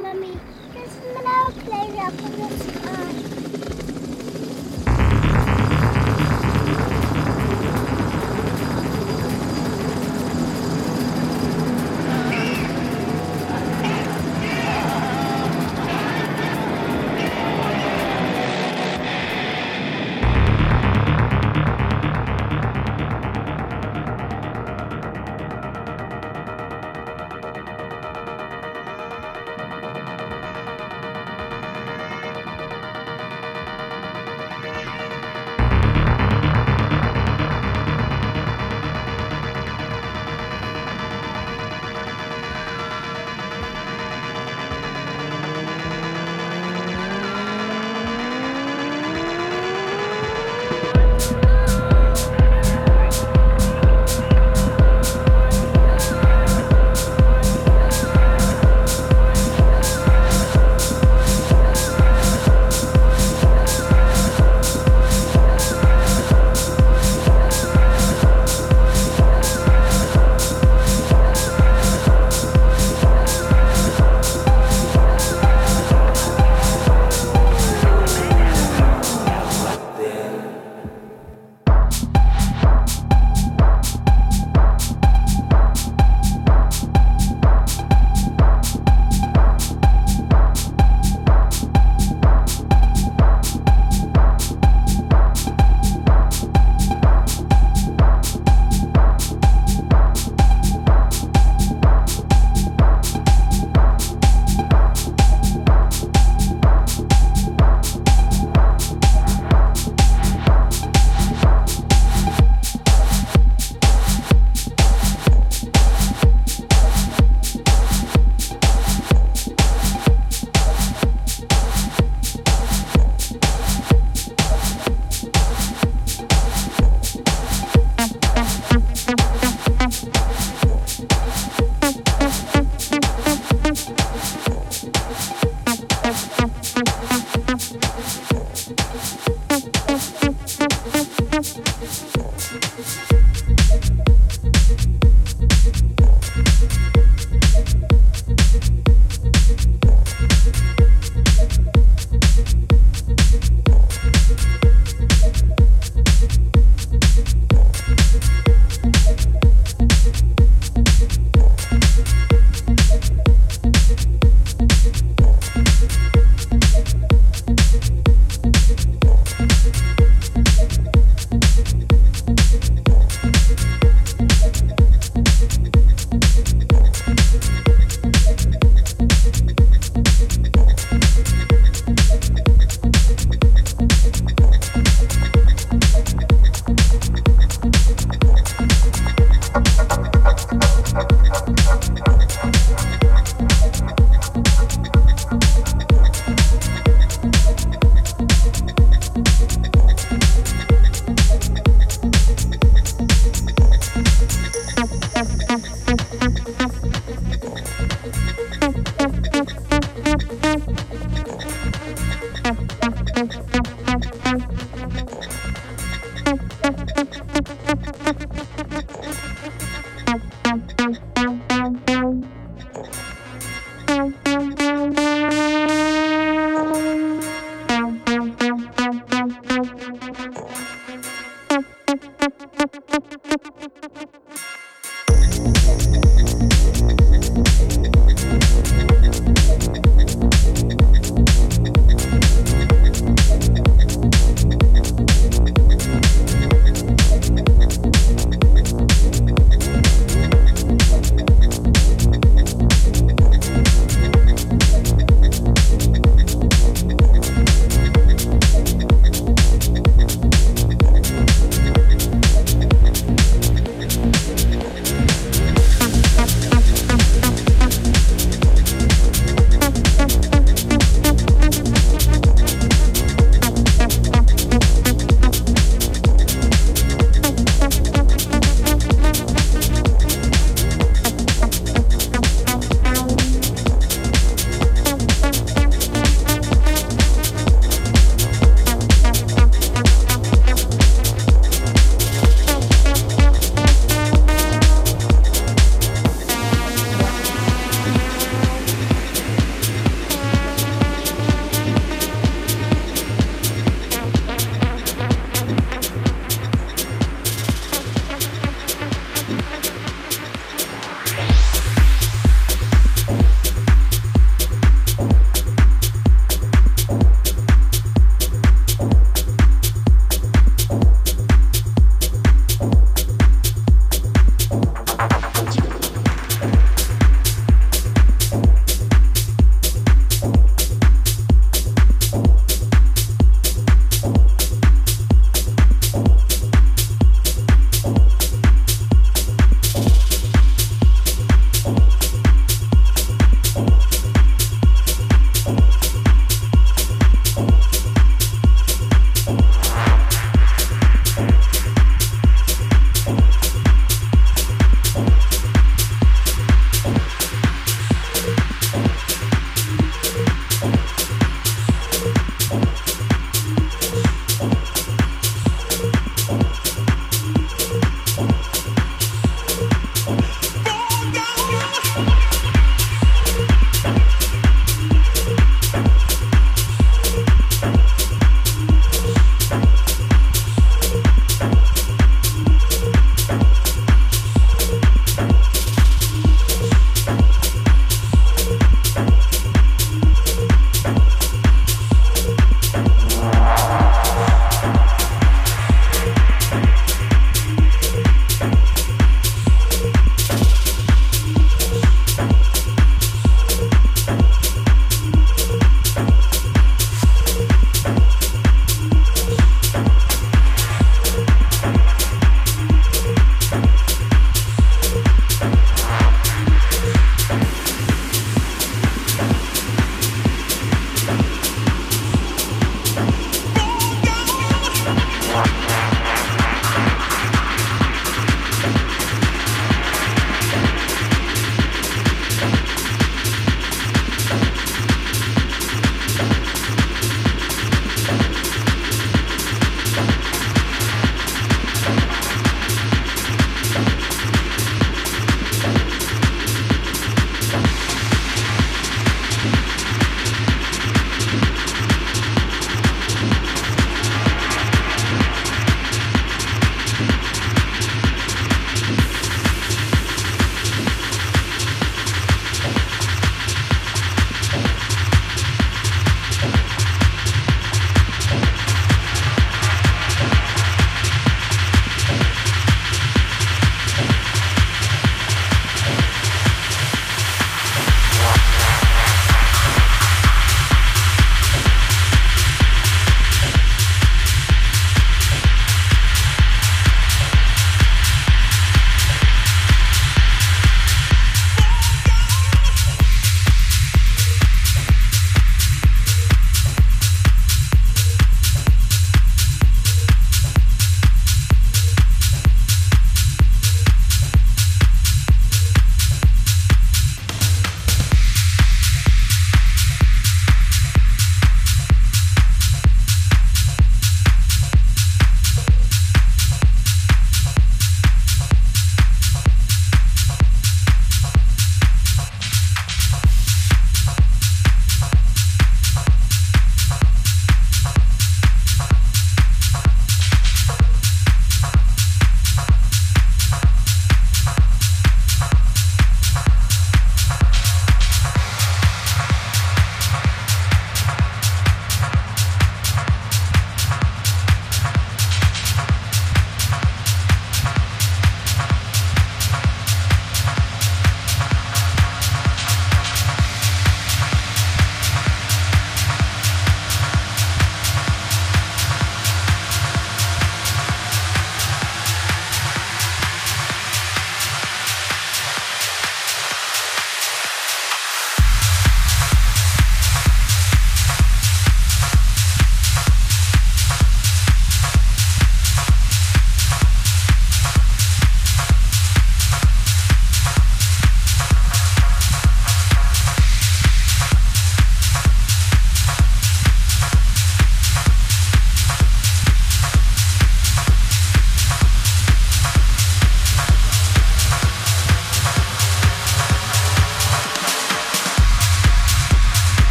Mummy, does Manila play the opposite on?